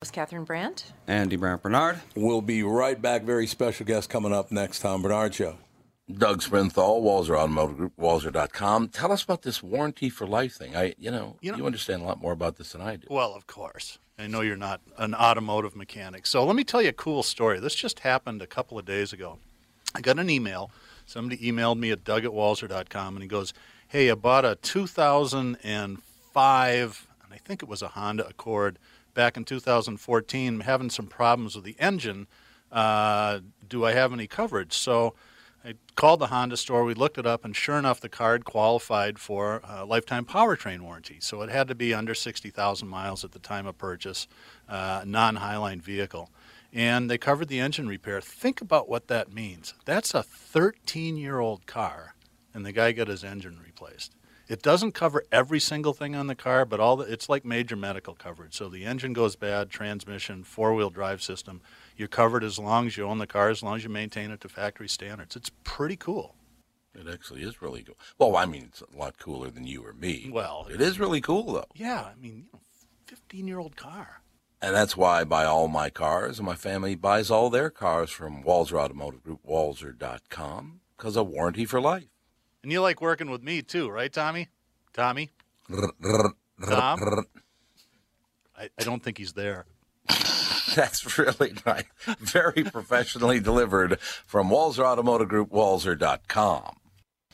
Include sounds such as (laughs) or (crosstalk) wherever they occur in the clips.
Was Catherine Brandt. Andy Brandt Bernard. We'll be right back. Very special guest coming up next. Tom Bernard Show. Doug Sprinthal, Walser Automotive Group, Walser.com. Tell us about this warranty for life thing. I, you know, you, You understand a lot more about this than I do. Well, of course. I know you're not an automotive mechanic. So let me tell you a cool story. This just happened a couple of days ago. I got an email. Somebody emailed me at doug at walser.com and he goes, Hey, I bought a 2005, and I think it was a Honda Accord back in 2014. Having some problems with the engine. Uh, do I have any coverage? So I called the Honda store. We looked it up, and sure enough, the card qualified for a lifetime powertrain warranty. So it had to be under 60,000 miles at the time of purchase, uh, non Highline vehicle. And they covered the engine repair. Think about what that means. That's a 13 year old car, and the guy got his engine replaced. It doesn't cover every single thing on the car, but all the, it's like major medical coverage. So the engine goes bad, transmission, four wheel drive system. You're covered as long as you own the car, as long as you maintain it to factory standards. It's pretty cool. It actually is really cool. Well, I mean, it's a lot cooler than you or me. Well, it is really cool, though. Yeah, I mean, you know, 15 year old car. And that's why I buy all my cars, and my family buys all their cars from Walser Automotive Group, Walser.com, because of warranty for life. And you like working with me too, right, Tommy? Tommy? Tom? I, I don't think he's there. (laughs) That's really nice. Very professionally delivered from Walser Automotive Group, Walser.com.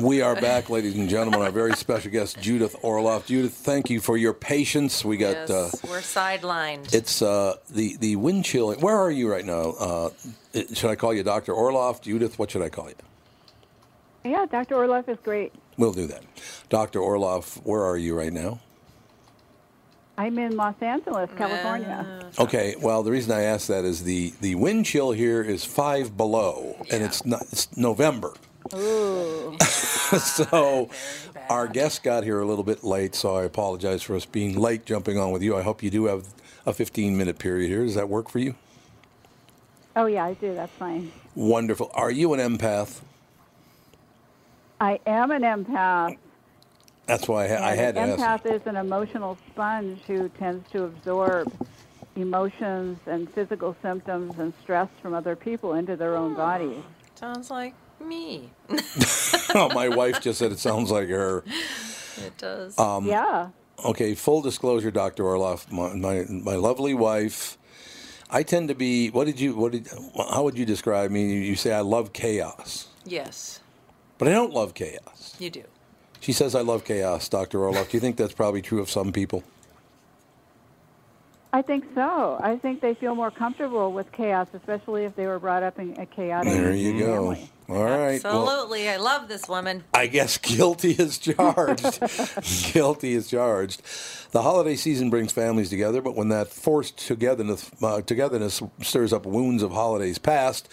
We are back, ladies and gentlemen. Our very special guest, Judith Orloff. Judith, thank you for your patience. We got Yes, uh, we're sidelined. it's uh, the the wind chill. Where are you right now? Uh, should I call you Doctor Orloff, Judith? What should I call you? Yeah, Dr. Orloff is great. We'll do that. Dr. Orloff, where are you right now? I'm in Los Angeles, California. Okay, well, the reason I ask that is the, the wind chill here is five below, and it's not it's November. Ooh. (laughs) so our guest got here a little bit late, so I apologize for us being late jumping on with you. I hope you do have a 15 minute period here. Does that work for you? Oh, yeah, I do. That's fine. Wonderful. Are you an empath? I am an empath. That's why I, ha- I and had to an ask. empath is an emotional sponge who tends to absorb emotions and physical symptoms and stress from other people into their own bodies. Sounds like Me. (laughs) oh, my wife just said it sounds like her. It does. Um, yeah. Okay, full disclosure, Dr. Orloff, my, my, my lovely wife. I tend to be. What did you? What did? How would you describe me? You say I love chaos, yes, but I don't love chaos. you do. She says I love chaos, Dr. Orloff. Do you think that's probably true of some people? I think so. I think they feel more comfortable with chaos, especially if they were brought up in a chaotic There you go. All right. well, Absolutely. I love this woman. I guess guilty is charged. (laughs) guilty is charged. The holiday season brings families together, but when that forced togetherness, uh, togetherness stirs up wounds of holidays past,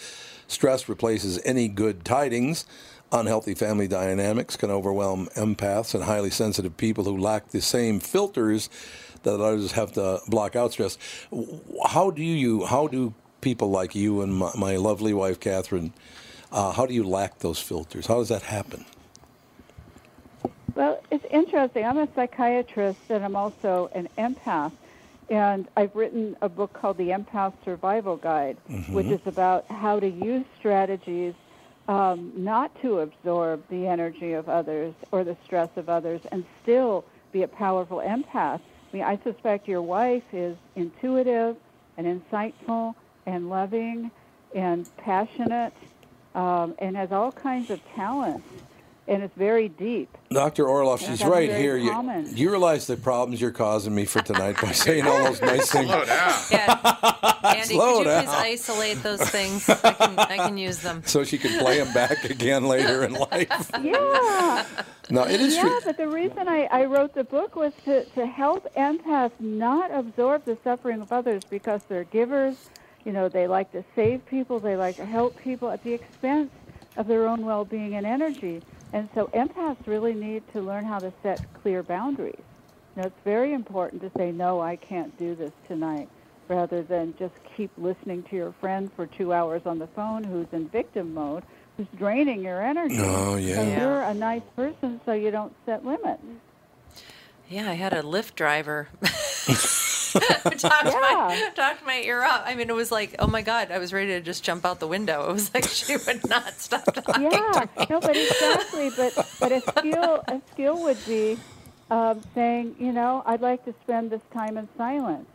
stress replaces any good tidings. Unhealthy family dynamics can overwhelm empaths and highly sensitive people who lack the same filters that others have to block out stress. How do you? How do people like you and my, my lovely wife Catherine? Uh, how do you lack those filters? How does that happen? Well, it's interesting. I'm a psychiatrist and I'm also an empath. And I've written a book called The Empath Survival Guide, which is about how to use strategies um, not to absorb the energy of others or the stress of others and still be a powerful empath. I mean, I suspect your wife is intuitive and insightful and loving and passionate um, and has all kinds of talents and it's very deep. Dr. Orloff, she's right here. You, you realize the problems you're causing me for tonight by (laughs) saying all those nice things. Slow (laughs) Yeah. Andy, Slow could you down. please isolate those things? I can, I can use them. So she can play them back again later in life. (laughs) Yeah. No, it is Yeah, true. but the reason I, I wrote the book was to, to help empaths not absorb the suffering of others because they're givers. You know, they like to save people, they like to help people at the expense of their own well being and energy. And so empaths really need to learn how to set clear boundaries. You know, it's very important to say, no, I can't do this tonight, rather than just keep listening to your friend for two hours on the phone who's in victim mode, who's draining your energy. Oh, yeah. And you're a nice person, so you don't set limits. Yeah, I had a Lyft driver. (laughs) (laughs) (laughs) talked, my, talked my ear off. I mean, it was like, oh my God, I was ready to just jump out the window. It was like (laughs) she would not stop talking. Yeah, no, but exactly. But but a skill a skill would be um, saying, you know, I'd like to spend this time in silence,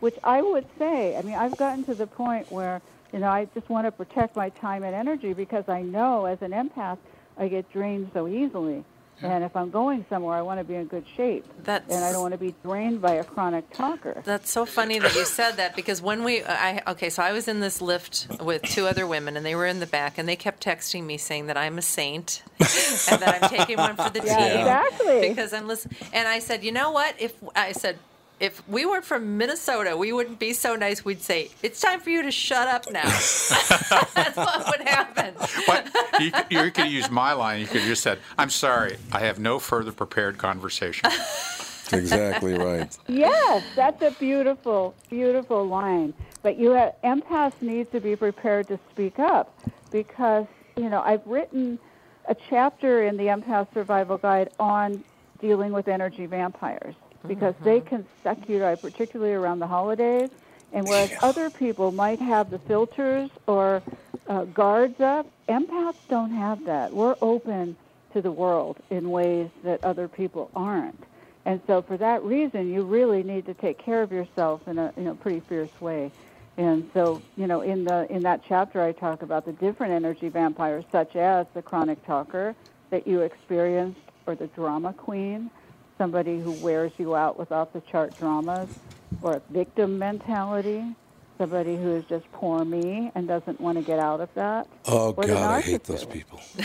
which I would say. I mean, I've gotten to the point where you know I just want to protect my time and energy because I know as an empath I get drained so easily. And if I'm going somewhere, I want to be in good shape, That's- and I don't want to be drained by a chronic talker. That's so funny that you said that because when we, I okay, so I was in this Lyft with two other women and they were in the back and they kept texting me saying that I'm a saint and that I'm taking one for the (laughs) team. Exactly. Because I'm listening. And I said, you know what? If I said, if we weren't from Minnesota, we wouldn't be so nice. We'd say, it's time for you to shut up now. (laughs) That's what would happen. What? You, could- you could use my line. You could have just said, I'm sorry, I have no further prepared conversation. (laughs) exactly right. Yes, that's a beautiful, beautiful line. But you have, empaths need to be prepared to speak up because you know I've written a chapter in the Empath Survival Guide on dealing with energy vampires because they can suck you dry, particularly around the holidays. And whereas other people might have the filters or uh, guards up, empaths don't have that. We're open to the world in ways that other people aren't. And so for that reason, you really need to take care of yourself in a you know pretty fierce way. And so, you know, in the in that chapter I talk about the different energy vampires such as the chronic talker that you experienced or the drama queen, somebody who wears you out with off the chart dramas, or a victim mentality, somebody who is just poor me and doesn't want to get out of that. Oh God, I hate those people. (laughs)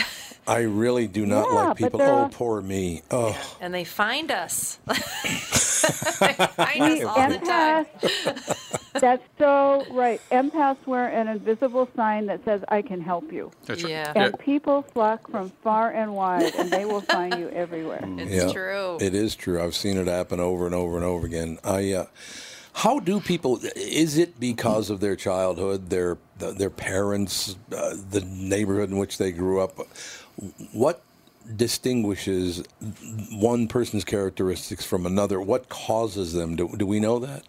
I really do not Yeah, like people. Oh, poor me. Oh, And they find us. (laughs) they (laughs) find us all the time. That's so right. Empaths wear an invisible sign that says, I can help you. That's right. Yeah. And people flock from far and wide, and they will find you everywhere. It's yeah, true. It is true. I've seen it happen over and over and over again. I. Uh, how do people? Is it because of their childhood, their their parents, uh, the neighborhood in which they grew up? What distinguishes one person's characteristics from another? What causes them? Do, do we know that?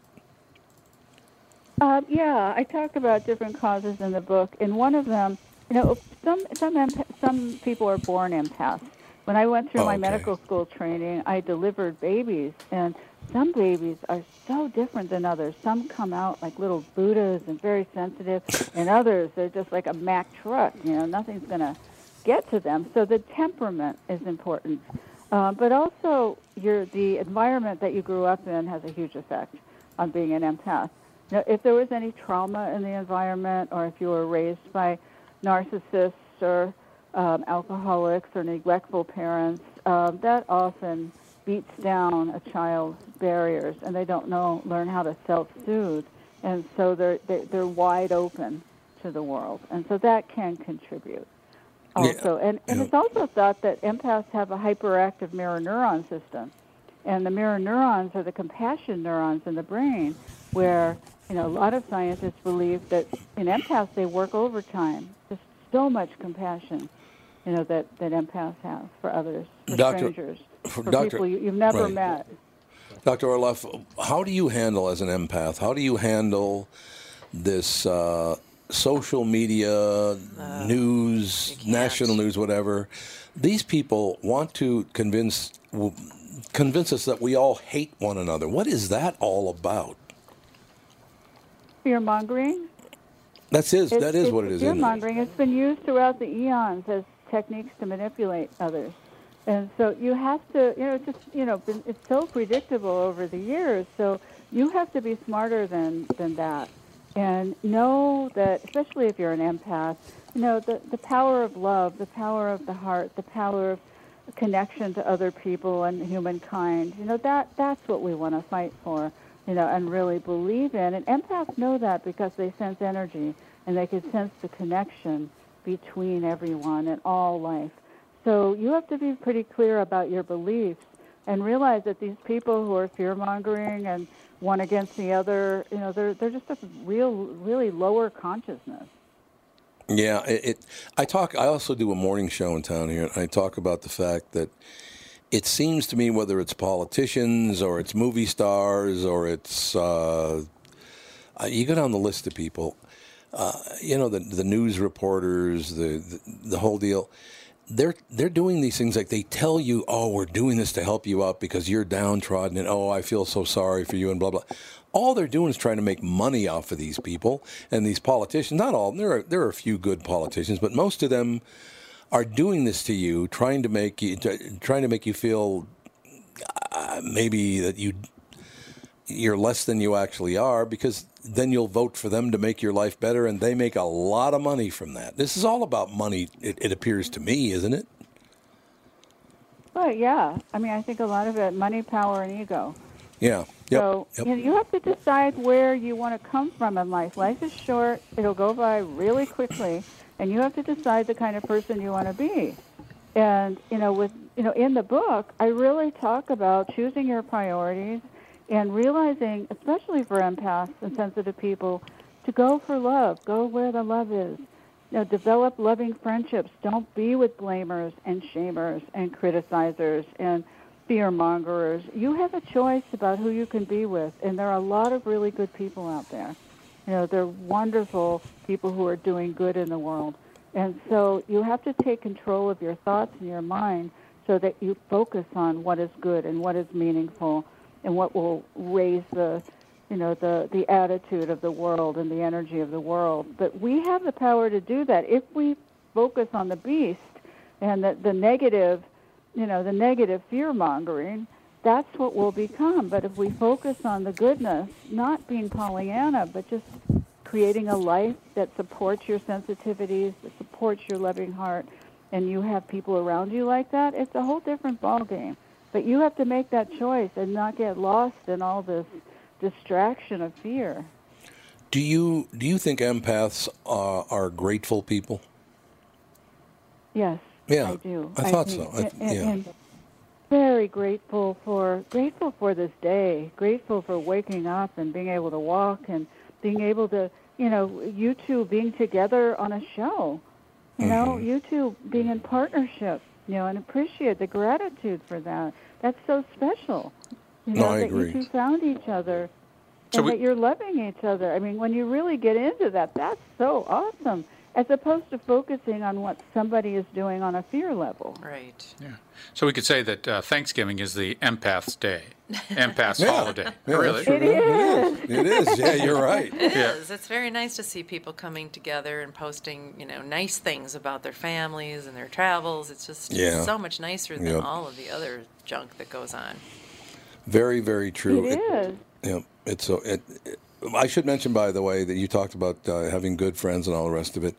Um, yeah, I talk about different causes in the book, and one of them you know, some some empath- some people are born empaths. When I went through Oh, my okay. medical school training, I delivered babies, and some babies are so different than others. Some come out like little Buddhas and very sensitive, and others they're just like a Mack truck. You know, nothing's gonna get to them. So the temperament is important, uh, but also your the environment that you grew up in has a huge effect on being an empath. Now, if there was any trauma in the environment, or if you were raised by narcissists or um, alcoholics or neglectful parents, um, that often beats down a child's barriers, and they don't know learn how to self-soothe, and so they're they're, they're wide open to the world, and so that can contribute. Also, and, and yeah. it's also thought that empaths have a hyperactive mirror neuron system, and the mirror neurons are the compassion neurons in the brain, where you know a lot of scientists believe that in empaths they work overtime. There's so much compassion, you know that that empaths have for others, for Doctor- strangers, for for Doctor- people you, you've never right. met. Dr. Orloff, how do you handle as an empath? How do you handle this uh, social media, news, national news, whatever? These people want to convince convince us that we all hate one another. What is that all about? Fear mongering. That's is that is what it is. Fear Isn't it? mongering. It's been used throughout the eons as techniques to manipulate others, and so you have to, you know, just you know, been, it's so predictable over the years. So you have to be smarter than than that, and know that, especially if you're an empath, you know, the the power of love, the power of the heart, the power of connection to other people and humankind. You know, that that's what we want to fight for, you know, and really believe in. And empaths know that because they sense energy and they can sense the connection between everyone and all life. So you have to be pretty clear about your beliefs and realize that these people who are fear mongering and one against the other, you know, they're they're just a real really lower consciousness. Yeah, it, it. I talk. I also do a morning show in town here. and I talk about the fact that it seems to me, whether it's politicians or it's movie stars or it's uh, you go down the list of people. Uh, you know the the news reporters, the, the the whole deal. They're they're doing these things like they tell you, oh, we're doing this to help you out because you're downtrodden, and oh, I feel so sorry for you, and blah blah. All they're doing is trying to make money off of these people and these politicians. Not all. There are there are a few good politicians, but most of them are doing this to you, trying to make you trying to make you feel uh, maybe that you you're less than you actually are because then you'll vote for them to make your life better and they make a lot of money from that. This is all about money it, it appears to me, isn't it? Well, yeah. I mean, I think a lot of it money, power, and ego. Yeah. Yep. So yep. you, know, you have to decide where you want to come from in life. Life is short; it'll go by really quickly, and you have to decide the kind of person you want to be. And you know, with you know, in the book, I really talk about choosing your priorities and realizing, especially for empaths and sensitive people, to go for love, go where the love is. You know, develop loving friendships. Don't be with blamers and shamers and criticizers and fear mongers. You have a choice about who you can be with, and there are a lot of really good people out there. You know, they're wonderful people who are doing good in the world. And so you have to take control of your thoughts and your mind so that you focus on what is good and what is meaningful and what will raise the you know the the attitude of the world and the energy of the world. But we have the power to do that if we focus on the beast and the, the negative, you know, the negative fear mongering. That's what we'll become. But if we focus on the goodness, not being Pollyanna, but just creating a life that supports your sensitivities, that supports your loving heart, and you have people around you like that, it's a whole different ballgame. But you have to make that choice and not get lost in all this distraction of fear. Do you do you think empaths are, are grateful people? Yes, Yeah, I do. I thought think- so. I- and, yeah. and very grateful for grateful for this day. Grateful for waking up and being able to walk and being able to, you know, you two being together on a show. You know, Mm-hmm. you two being in partnership. You know, and appreciate the gratitude for that. That's so special. You No, know I that agree. you two found each other. So and we- that you're loving each other. I mean, when you really get into that, that's so awesome. As opposed to focusing on what somebody is doing on a fear level. Right. Yeah. So we could say that uh, Thanksgiving is the empath's day, empath's (laughs) Yeah. holiday. Yeah, really? that's true. It is. It is. Yeah, you're (laughs) right. It Yeah. is. It's very nice to see people coming together and posting, you know, nice things about their families and their travels. It's just Yeah. so much nicer than Yep. all of the other junk that goes on. Very, very true. It is. Yeah, it's so. It, it, I should mention, by the way, that you talked about uh, having good friends and all the rest of it.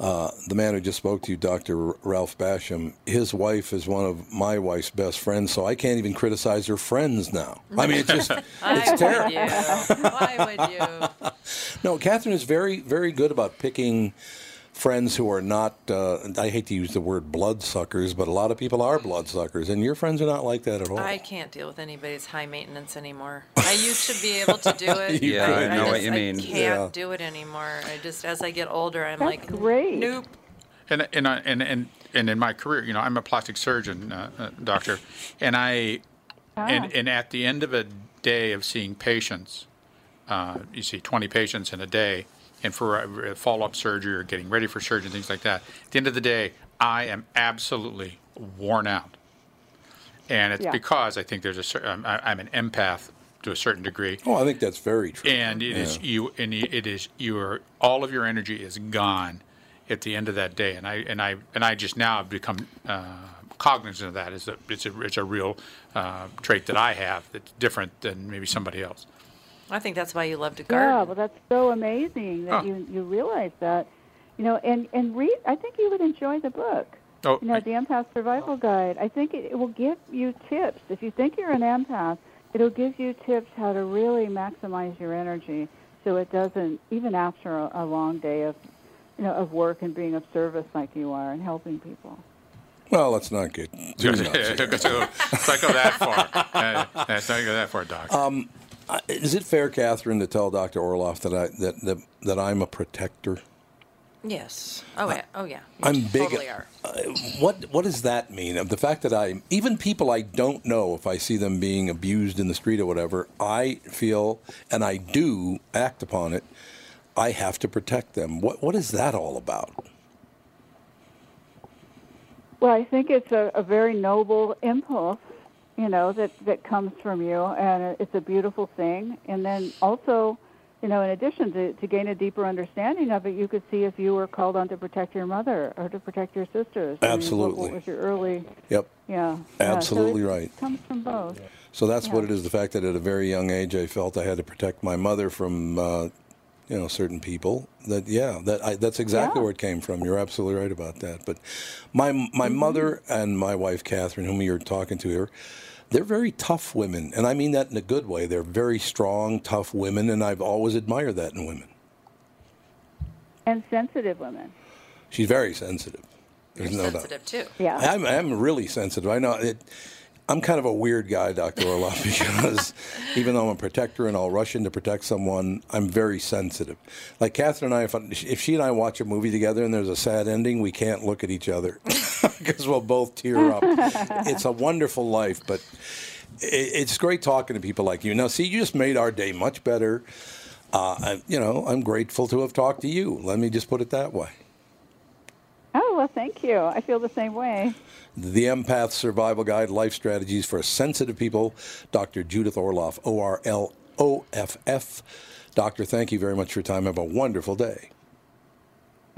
Uh, the man who just spoke to you, Dr. R- Ralph Basham, his wife is one of my wife's best friends, so I can't even criticize her friends now. I mean, it's just, (laughs) Why it's would terrible. you? Why would you? (laughs) No, Catherine is very, very good about picking friends who are not, uh, I hate to use the word bloodsuckers, but a lot of people are bloodsuckers, and your friends are not like that at all. I can't deal with anybody's high maintenance anymore. I used to be able to do (laughs) it. yeah, I, could. I I know just, what you mean. I can't Yeah. do it anymore. I just, as I get older, I'm That's like, great. nope. And and and and and in my career, you know, I'm a plastic surgeon, uh, uh, doctor, and I, and and at the end of a day of seeing patients, uh, you see 20 patients in a day, and for a, a follow-up surgery or getting ready for surgery, and things like that. At the end of the day, I am absolutely worn out, and it's Yeah. because I think there's a cer- I'm, I- I'm an empath to a certain degree. oh, I think that's very true. and it is you and it is your all of your energy is gone at the end of that day and i and i and i just now have become uh, cognizant of that it's a it's a it's a real uh, trait that i have that's different than maybe somebody else I think that's why you love to garden. Yeah, well, that's so amazing that Oh. you you realize that. You know, and and read. I think you would enjoy the book. oh You know, I- the Empath Survival Guide. I think it, it will give you tips. If you think you're an empath, it'll give you tips how to really maximize your energy, so it doesn't even after a, a long day of, you know, of work and being of service like you are and helping people. Well, let's not get too (laughs) nuts. here. let's not go that far (laughs) let's not go that far doc Um, Is it fair, Catherine, to tell Dr. Orloff that I that that, that I'm a protector? Yes. Oh yeah. Oh yeah. You I'm big. Totally are. Uh, what what does that mean? Of The fact that I even people I don't know, if I see them being abused in the street or whatever, I feel and I do act upon it. I have to protect them. What what is that all about? Well, I think it's a, a very noble impulse, you know, that, that comes from you, and it's a beautiful thing. And then also, you know, in addition to, to gain a deeper understanding of it, you could see if you were called on to protect your mother or to protect your sisters. I mean, what- Absolutely. what was your early, Yep. yeah. yeah. Absolutely so it right. comes from both. So that's what it is. The fact that at a very young age I felt I had to protect my mother from, uh, you know, certain people. That yeah, that I, that's exactly Yeah. where it came from. You're absolutely right about that. But my my Mm-hmm. mother and my wife Catherine, whom you're talking to here, they're very tough women, and I mean that in a good way. They're very strong, tough women, and I've always admired that in women. And sensitive women. She's very sensitive. There's You're no sensitive too. Yeah. I'm, I'm really sensitive. I know it. I'm kind of a weird guy, Dr. Orloff, (laughs) because even though I'm a protector and I'll rush in to protect someone, I'm very sensitive. Like Catherine and I, if, if she and I watch a movie together and there's a sad ending, we can't look at each other (laughs) (laughs) because we'll both tear up. (laughs) it's a wonderful life, but it, it's great talking to people like you. Now, see, you just made our day much better. Uh, I, you know, I'm grateful to have talked to you. Let me just put it that way. Oh, well, thank you. I feel the same way. The Empath Survival Guide Life Strategies for Sensitive People, Dr. Judith Orloff, O R L O F F. Doctor, thank you very much for your time. Have a wonderful day.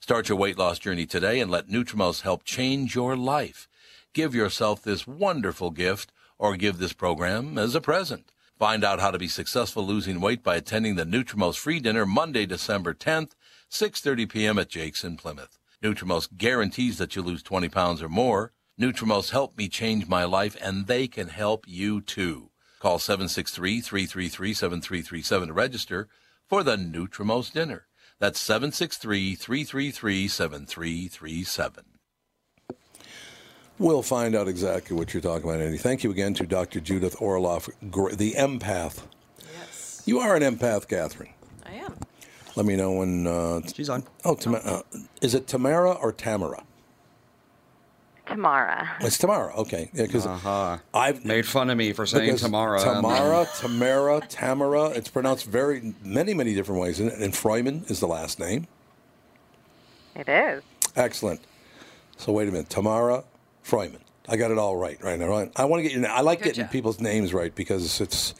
Start your weight loss journey today and let Nutrimost help change your life. Give yourself this wonderful gift or give this program as a present. Find out how to be successful losing weight by attending the Nutrimost free dinner Monday, December 10th, 6:30 p.m. at Jake's in Plymouth. Nutrimost guarantees that you lose 20 pounds or more. Nutrimost helped me change my life and they can help you too. Call 763-333-7337 to register for the Nutrimost dinner. That's 763 333 7337. We'll find out exactly what you're talking about, Andy. Thank you again to Dr. Judith Orloff, the empath. Yes. You are an empath, Catherine. I am. Let me know when. Uh, She's on. Oh, Tam- uh, is it Tamara or Tamara? Tamara. It's Tamara. Okay, yeah, because Uh-huh. I've Made fun of me for saying because Tamara. Tamara, Tamara, Tamara. It's pronounced very many, many different ways, isn't it? And Freuman is the last name. It is. Excellent. So wait a minute, Tamara Freuman. I got it all right right now. Right? I want to get your. I like Good getting job. people's names right because it's.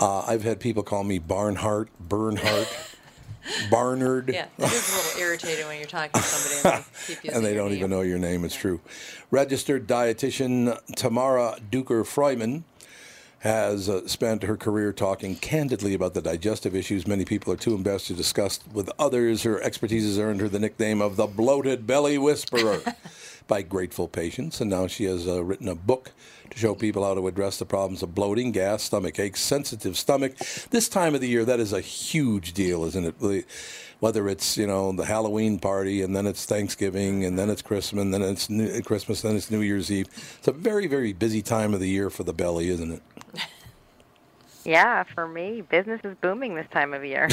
Uh, I've had people call me Barnhart, Bernhardt, Barnard. Yeah, it is a little irritating when you're talking to somebody and they (laughs) keep using and they don't name. even know your name. It's true. Registered dietitian Tamara Duker Freuman has uh, spent her career talking candidly about the digestive issues many people are too embarrassed to discuss with others. Her expertise has earned her the nickname of the Bloated Belly Whisperer (laughs) by grateful patients, and now she has uh, written a book to show people how to address the problems of bloating, gas, stomach aches, sensitive stomach. This time of the year, that is a huge deal, isn't it? Whether it's you know the Halloween party, and then it's Thanksgiving, and then it's Christmas, and then it's New- Christmas, then it's New Year's Eve. It's a very, very busy time of the year for the belly, isn't it? Yeah, for me, business is booming this time of year.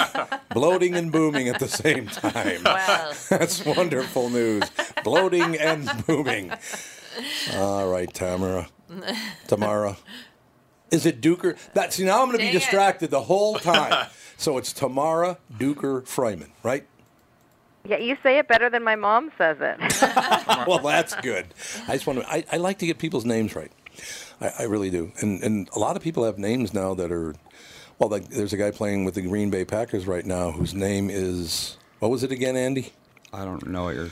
(laughs) Bloating and booming at the same time. Well, (laughs) That's wonderful news. Bloating and booming. All right, Tamara. Tamara. Is it Duker? That, see, now I'm going to be Dang it. distracted the whole time. so it's Tamara Duker Freiman, right? yeah, you say it better than my mom says it. (laughs) well, that's good. I just want to. I, I like to get people's names right. I, I really do. And and a lot of people have names now that are. Well, like, there's a guy playing with the Green Bay Packers right now whose name is what was it again, Andy? I don't know what you're.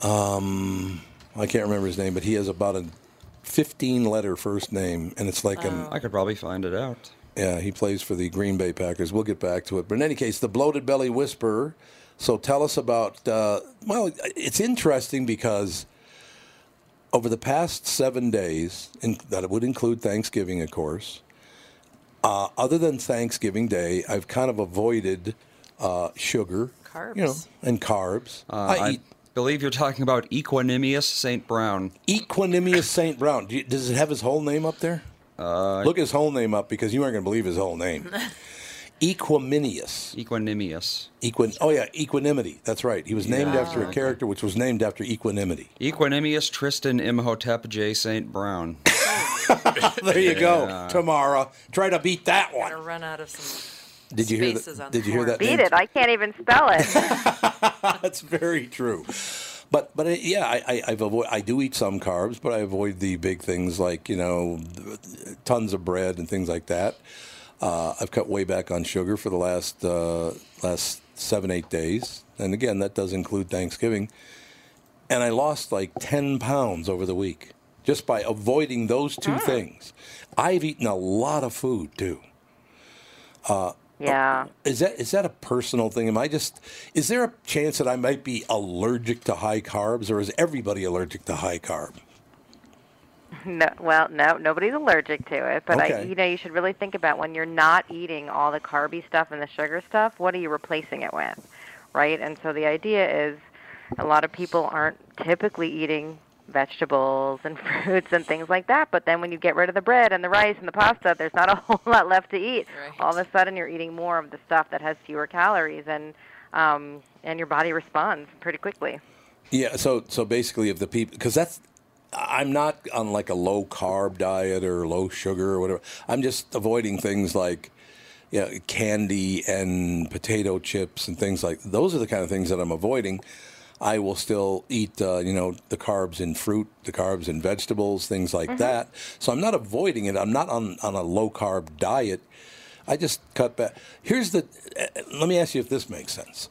Um, I can't remember his name, but he has about a 15 letter first name, and it's like an I could probably find it out. Yeah, he plays for the Green Bay Packers. We'll get back to it. But in any case, the bloated belly whisperer. So tell us about. Uh, well, it's interesting because over the past seven days, and that would include Thanksgiving, of course. Uh, other than Thanksgiving Day, I've kind of avoided uh, sugar, Carbs. you know, and carbs. Uh, I I, eat believe you're talking about Equanimous St. Brown. Equanimous Saint Brown. Do you- Does it have his whole name up there? Uh, Look his whole name up because you aren't going to believe his whole name. (laughs) Equiminius. Equanimous. Equin. Oh yeah, equanimity. That's right. He was named after a character which was named after equanimity. Equanimous Tristan Imhotep J. St. Brown. (laughs) there you go, Yeah. Tamara. Try to beat that Gotta one. run out of some. Did you hear that? Did you hear that? Beat name? it. I can't even spell it. (laughs) That's very true. But but uh, yeah, I, I I've avoid, I do eat some carbs, but I avoid the big things like you know tons of bread and things like that. Uh, I've cut way back on sugar for the last uh, last seven eight days, and again that does include Thanksgiving. And I lost like ten pounds over the week just by avoiding those two things. I've eaten a lot of food too. Uh, Yeah. Is that is that a personal thing? Am I just? Is there a chance that I might be allergic to high carbs, or is everybody allergic to high carb? No, well, no, nobody's allergic to it, but I, you know, you should really think about when you're not eating all the carby stuff and the sugar stuff. What are you replacing it with, right? And so the idea is, a lot of people aren't typically eating vegetables and (laughs) fruits and things like that. But then when you get rid of the bread and the rice and the pasta, there's not a (laughs) whole lot left to eat. All of a sudden, you're eating more of the stuff that has fewer calories, and um, and your body responds pretty quickly. Yeah. So so basically, if the people because that's I'm not on like a low carb diet or low sugar or whatever. I'm just avoiding things like you know, candy and potato chips and things like those are the kind of things that I'm avoiding. I will still eat, uh, you know, the carbs in fruit, the carbs in vegetables, things like Mhm. that. So I'm not avoiding it. I'm not on, on a low carb diet. I just cut back. Here's the. Uh, let me ask you if this makes sense.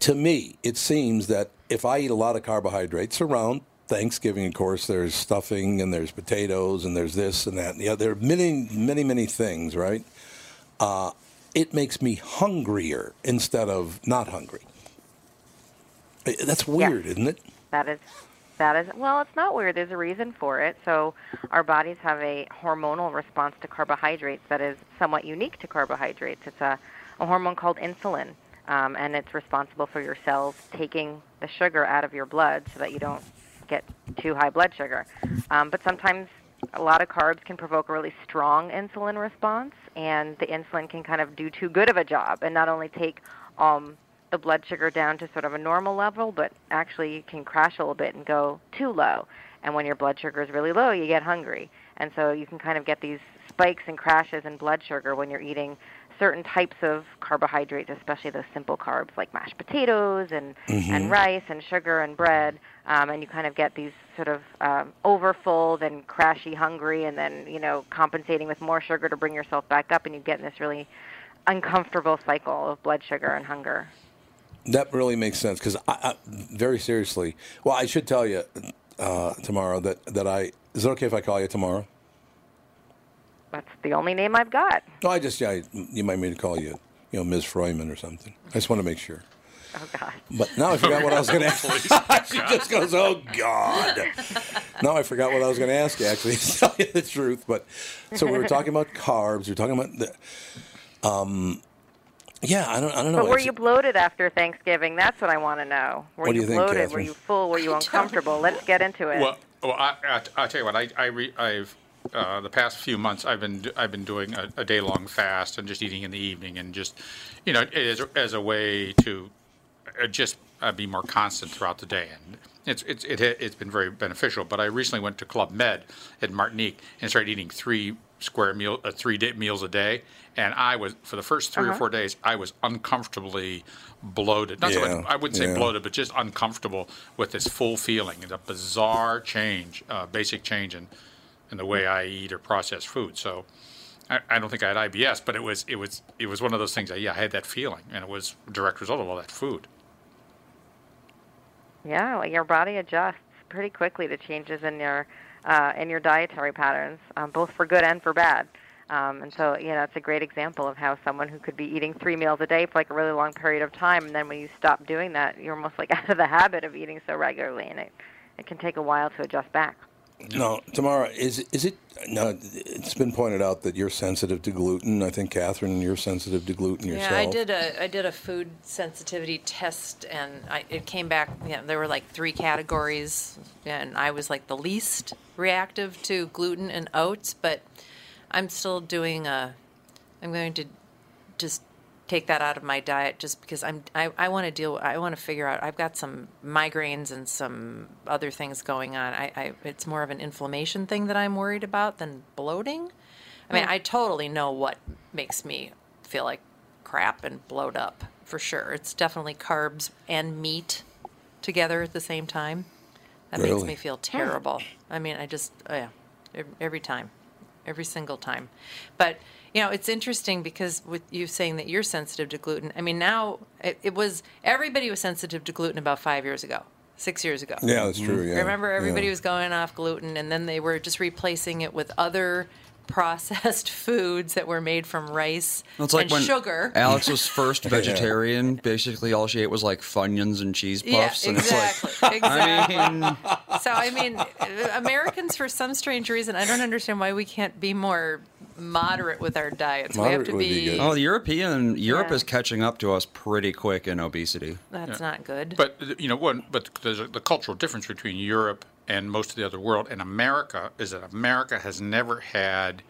To me, it seems that if I eat a lot of carbohydrates around Thanksgiving, of course, there's stuffing and there's potatoes and there's this and that. Yeah, there are many, many, many things, right? Uh, it makes me hungrier instead of not hungry. Uh, That's weird, isn't it? That is that is well, it's not weird. There's a reason for it. So our bodies have a hormonal response to carbohydrates that is somewhat unique to carbohydrates. It's a, a hormone called insulin, um, and it's responsible for your cells taking the sugar out of your blood so that you don't get too high blood sugar. Um, but sometimes a lot of carbs can provoke a really strong insulin response, and the insulin can kind of do too good of a job and not only take um, the blood sugar down to sort of a normal level, but actually can crash a little bit and go too low. And when your blood sugar is really low, you get hungry. And so you can kind of get these spikes and crashes in blood sugar when you're eating certain types of carbohydrates, especially those simple carbs like mashed potatoes and, Mhm. and rice and sugar and bread. Um, and you kind of get these sort of um, overfull, then crashy hungry, and then, you know, compensating with more sugar to bring yourself back up, and you get in this really uncomfortable cycle of blood sugar and hunger. That really makes sense because I, I, very seriously. Well, I should tell you uh, Tamara that, that I. Is it okay if I call you Tamara? That's the only name I've got. No, I just, yeah, you might mean to call you, you know, Ms. Froyman or something. I just want to make sure. Oh, God. But now I forgot what I was going to ask. she just goes, "Oh God!" now I forgot what I was going to ask. you, Actually, (laughs) to tell you the truth. But so we were talking about carbs. We were talking about the, um, yeah. I don't, I don't know. But were It's- you bloated after Thanksgiving? That's what I want to know. Were What do you, you think, bloated? Were you full? Were you uncomfortable? Let's get into it. Well, well, I, I, I'll tell you what. I, I re, I've uh, the past few months I've been I've been doing a, a day long fast and just eating in the evening and just you know as as a way to just uh, be more constant throughout the day and. It's, it's, it, it's been very beneficial, but I recently went to Club Med at Martinique and started eating three square meal, uh, three day, meals a day, and I was for the first 3 or Uh-huh. four days I was uncomfortably bloated. Not so much, I wouldn't say yeah. bloated, but just uncomfortable with this full feeling. It's a bizarre change, uh, basic change in, in the way I eat or process food. So I, I don't think I had IBS, but it was it was it was one of those things. That, yeah, I had that feeling, and it was a direct result of all that food. Yeah, well, your body adjusts pretty quickly to changes in your uh, in your dietary patterns, um, both for good and for bad. Um, and so, you know, it's a great example of how someone who could be eating three meals a day for like a really long period of time, and then when you stop doing that, you're almost like (laughs) out of the habit of eating so regularly, and it it can take a while to adjust back. No, Tamara, is is it? No, it's been pointed out that you're sensitive to gluten. I think Catherine, you're sensitive to gluten yourself. Yeah, I did a I did a food sensitivity test, and I, it came back. Yeah, there were like three categories, and I was like the least reactive to gluten and oats. But I'm still doing a. I'm going to just take that out of my diet just because I'm I, I want to deal I want to figure out I've got some migraines and some other things going on. I, I it's more of an inflammation thing that I'm worried about than bloating. I mean. I totally know what makes me feel like crap and bloat up for sure. It's definitely carbs and meat together at the same time. That makes me feel terrible. I mean, I just oh yeah, every time, every single time. But you know, it's interesting because with you saying that you're sensitive to gluten. I mean, now it, it was everybody was sensitive to gluten about five years ago, six years ago. Yeah, that's true, yeah, Remember, everybody yeah. was going off gluten, and then they were just replacing it with other (laughs) processed foods that were made from rice It's like and when sugar. Alex was first (laughs) vegetarian. Basically, all she ate was like Funyuns and cheese Yeah, puffs, and exactly. it's like, exactly. (laughs) I mean, so I mean, Americans, for some strange reason, I don't understand why we can't be more moderate with our diets. we have to be. be. Oh, the European Europe Yeah. is catching up to us pretty quick in obesity. That's not good. But uh, you know, one, but there's a, the cultural difference between Europe and most of the other world and America is that America has never had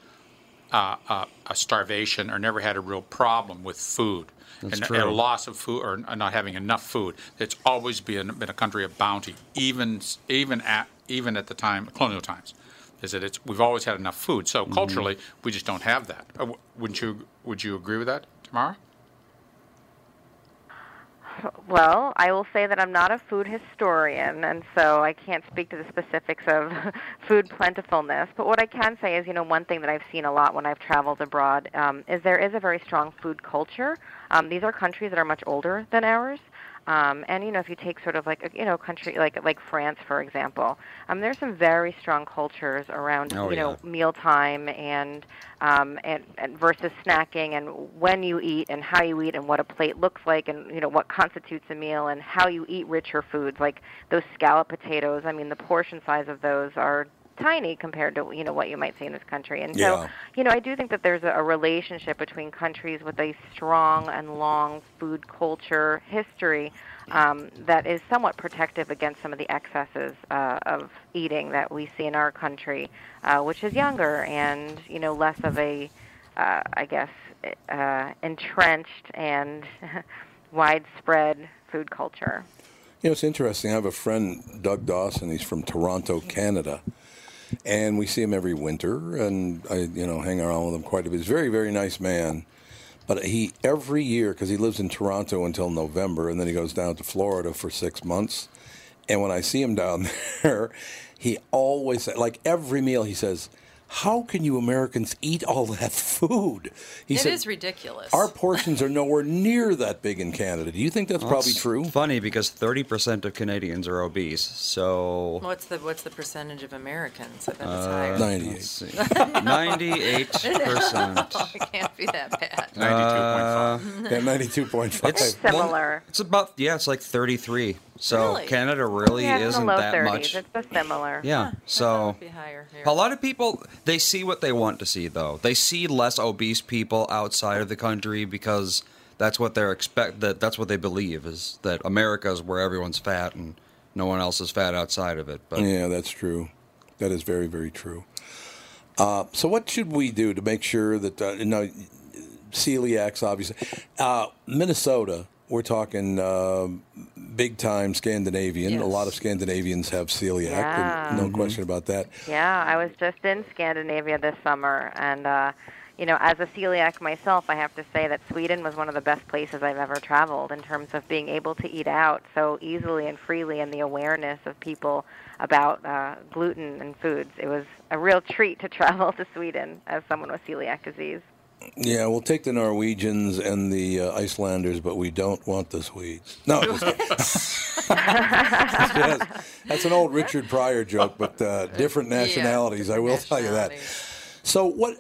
uh, a, a starvation or never had a real problem with food. That's and true. a loss of food or not having enough food. It's always been been a country of bounty, even even at even at the time colonial times. Is that it's we've always had enough food. So culturally, we just don't have that. Uh, wouldn't you? Would you agree with that, Tamara? Well, I will say that I'm not a food historian, and so I can't speak to the specifics of (laughs) food plentifulness. But what I can say is, you know, one thing that I've seen a lot when I've traveled abroad um, is there is a very strong food culture. Um, these are countries that are much older than ours. Um, and you know, if you take sort of like a, you know, country like like France, for example, um, there's some very strong cultures around Oh, you know yeah. mealtime and um, and, and versus snacking and when you eat and how you eat and what a plate looks like and you know what constitutes a meal and how you eat richer foods like those scallop potatoes. I mean, the portion size of those are tiny compared to you know what you might see in this country. And so Yeah. you know, I do think that there's a, a relationship between countries with a strong and long food culture history um, that is somewhat protective against some of the excesses uh, of eating that we see in our country, uh, which is younger and you know less of a, uh, I guess, uh, entrenched and (laughs) widespread food culture. You know, it's interesting. I have a friend, Doug Dawson. He's from Toronto, Canada, and we see him every winter, and I, you know, hang around with him quite a bit. He's a very, very nice man. But he every year, because he lives in Toronto until November, and then he goes down to Florida for six months. And when I see him down (laughs) there, he always like every meal he says, "How can you Americans eat all (laughs) that food?" He It said, is ridiculous. Our portions are nowhere near that big in Canada. Do you think that's Well, probably it's true? Funny because thirty percent of Canadians are obese. So What's the what's the percentage of Americans? I bet it's Uh, higher. let's see. (laughs) 98%. (laughs) No, it can't be that (laughs) bad. Uh, Yeah, ninety-two point five. It's Similar. It's about yeah, it's like thirty-three. So Really? Canada really yeah, isn't the low that 30s. much. It's a similar. Yeah. So Be higher here. a lot of people they see what they want to see though. They see less obese people outside of the country because that's what they're expect that that's what they believe is that America is where everyone's fat and no one else is fat outside of it. But yeah, that's true. That is very, very true. Uh, so, what should we do to make sure that uh, you know celiacs? Obviously, uh, Minnesota. We're talking uh, big time Scandinavian. A lot of Scandinavians have celiac. Yeah. and No Mhm. question about that. Yeah, I was just in Scandinavia this summer, and uh, you know, as a celiac myself, I have to say that Sweden was one of the best places I've ever traveled in terms of being able to eat out so easily and freely, and the awareness of people about uh, gluten and foods. It was a real treat to travel to Sweden as someone with celiac disease. Yeah, we'll take the Norwegians and the uh, Icelanders, but we don't want the Swedes. No, just. (laughs) Yes, that's an old Richard Pryor joke, but uh, different nationalities. I will tell you that. So, what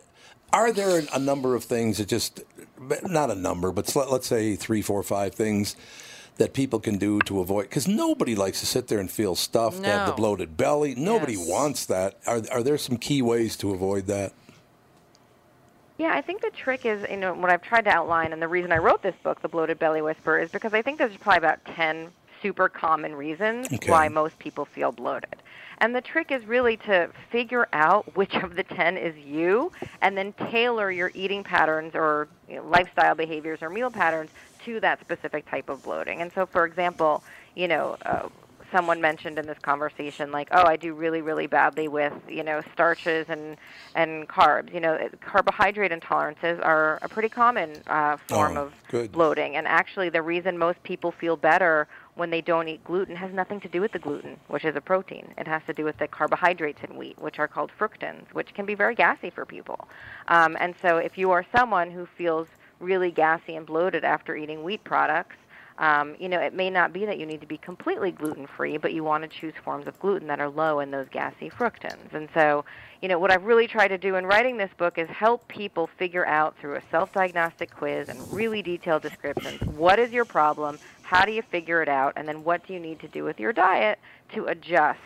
are there a number of things that just not a number, but let's say three, four, five things that people can do to avoid? Because nobody likes to sit there and feel stuffed, have the bloated belly. Nobody Yes. wants that. Are are there some key ways to avoid that? Yeah, I think the trick is, you know, what I've tried to outline, and the reason I wrote this book, The Bloated Belly Whisper, is because I think there's probably about 10 super common reasons Okay. why most people feel bloated. And the trick is really to figure out (laughs) which of the 10 is you, and then tailor your eating patterns or you know, lifestyle behaviors or meal patterns to that specific type of bloating. And so, for example, you know, uh, someone mentioned in this conversation like oh i do really really badly with you know starches and and carbs you know carbohydrate intolerances are a pretty common uh, form Oh, of good. bloating and actually the reason most people feel better when they don't eat gluten has nothing to do with the gluten which is a protein it has to do with the carbohydrates in wheat which are called fructans which can be very gassy for people um, and so if you are someone who feels really gassy and bloated after eating wheat products Um, you know, it may not be that you need to be completely gluten free, but you want to choose forms of gluten that are low in those gassy fructans. And so, you know, what I've really tried to do in writing this book is help people figure out through a self diagnostic quiz and really detailed descriptions what is your problem, how do you figure it out, and then what do you need to do with your diet to adjust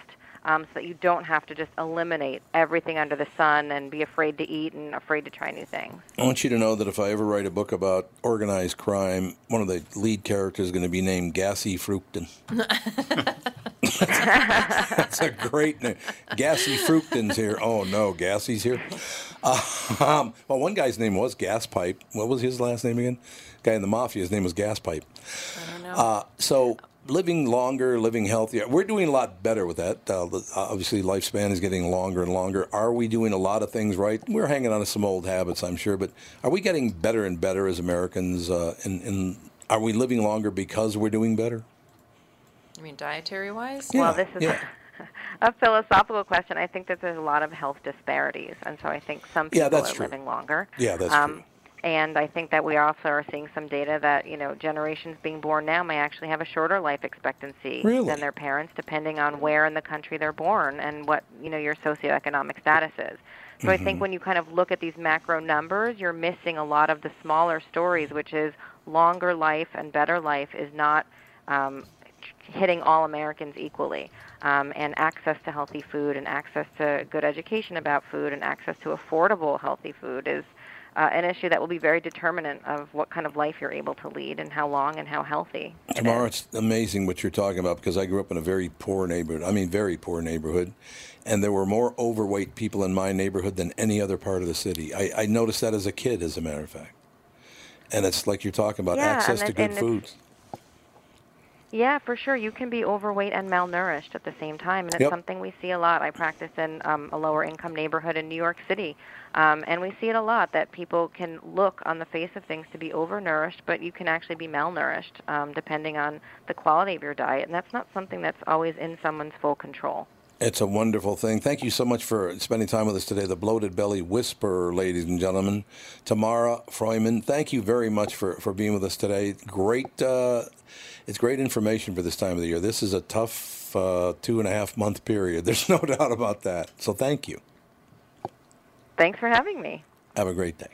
um, so that you don't have to just eliminate everything under the sun and be afraid to eat and afraid to try new things. I want you to know that if I ever write a book about organized crime, one of the lead characters is going to be named Gassy Fructin. (laughs) That's a great name. Gassy Fructin's here. Oh no, Gassy's here. Uh, um, well, one guy's name was Gas Pipe. What was his last name again? Guy in the mafia. His name was Gas Pipe. I don't know. Uh, so living longer, living healthier. We're doing a lot better with that. Uh, obviously, lifespan is getting longer and longer. Are we doing a lot of things right? We're hanging on to some old habits, I'm sure, but are we getting better and better as Americans? Uh, and, and are we living longer because we're doing better? You mean dietary wise? Yeah, well, this is (laughs) a philosophical question. I think that there's a lot of health disparities, and so I think some people Yeah, that's are true. living longer. Yeah, that's um, true. And I think that we also are seeing some data that you know generations being born now may actually have a shorter life expectancy Really? than their parents, depending on where in the country they're born and what you know your socioeconomic status is. So I Mm-hmm. think when you kind of look at these macro numbers, you're missing a lot of the smaller stories, which is longer life and better life is not um, hitting all Americans equally. Um, and access to healthy food and access to good education about food and access to affordable healthy food is uh, an issue that will be very determinant of what kind of life you're able to lead and how long and how healthy. Tamara, it's amazing what you're talking about because I grew up in a very poor neighborhood. I mean, very poor neighborhood. And there were more overweight people in my neighborhood than any other part of the city. I, I noticed that as a kid, as a matter of fact. And it's like you're talking about Yeah, access to good foods. Yeah, for sure. You can be overweight and malnourished at the same time, and it's Yep. something we see a lot. I practice in um, a lower income neighborhood in New York City, um, and we see it a lot that people can look on the face of things to be overnourished, but you can actually be malnourished um, depending on the quality of your diet, and that's not something that's always in someone's full control. It's a wonderful thing. Thank you so much for spending time with us today. The Bloated Belly Whisperer, ladies and gentlemen. Tamara Freuman, thank you very much for, for being with us today. Great, uh, it's great information for this time of the year. This is a tough uh, two and a half month period. (laughs) There's no doubt about that. So thank you. Thanks for having me. Have a great day.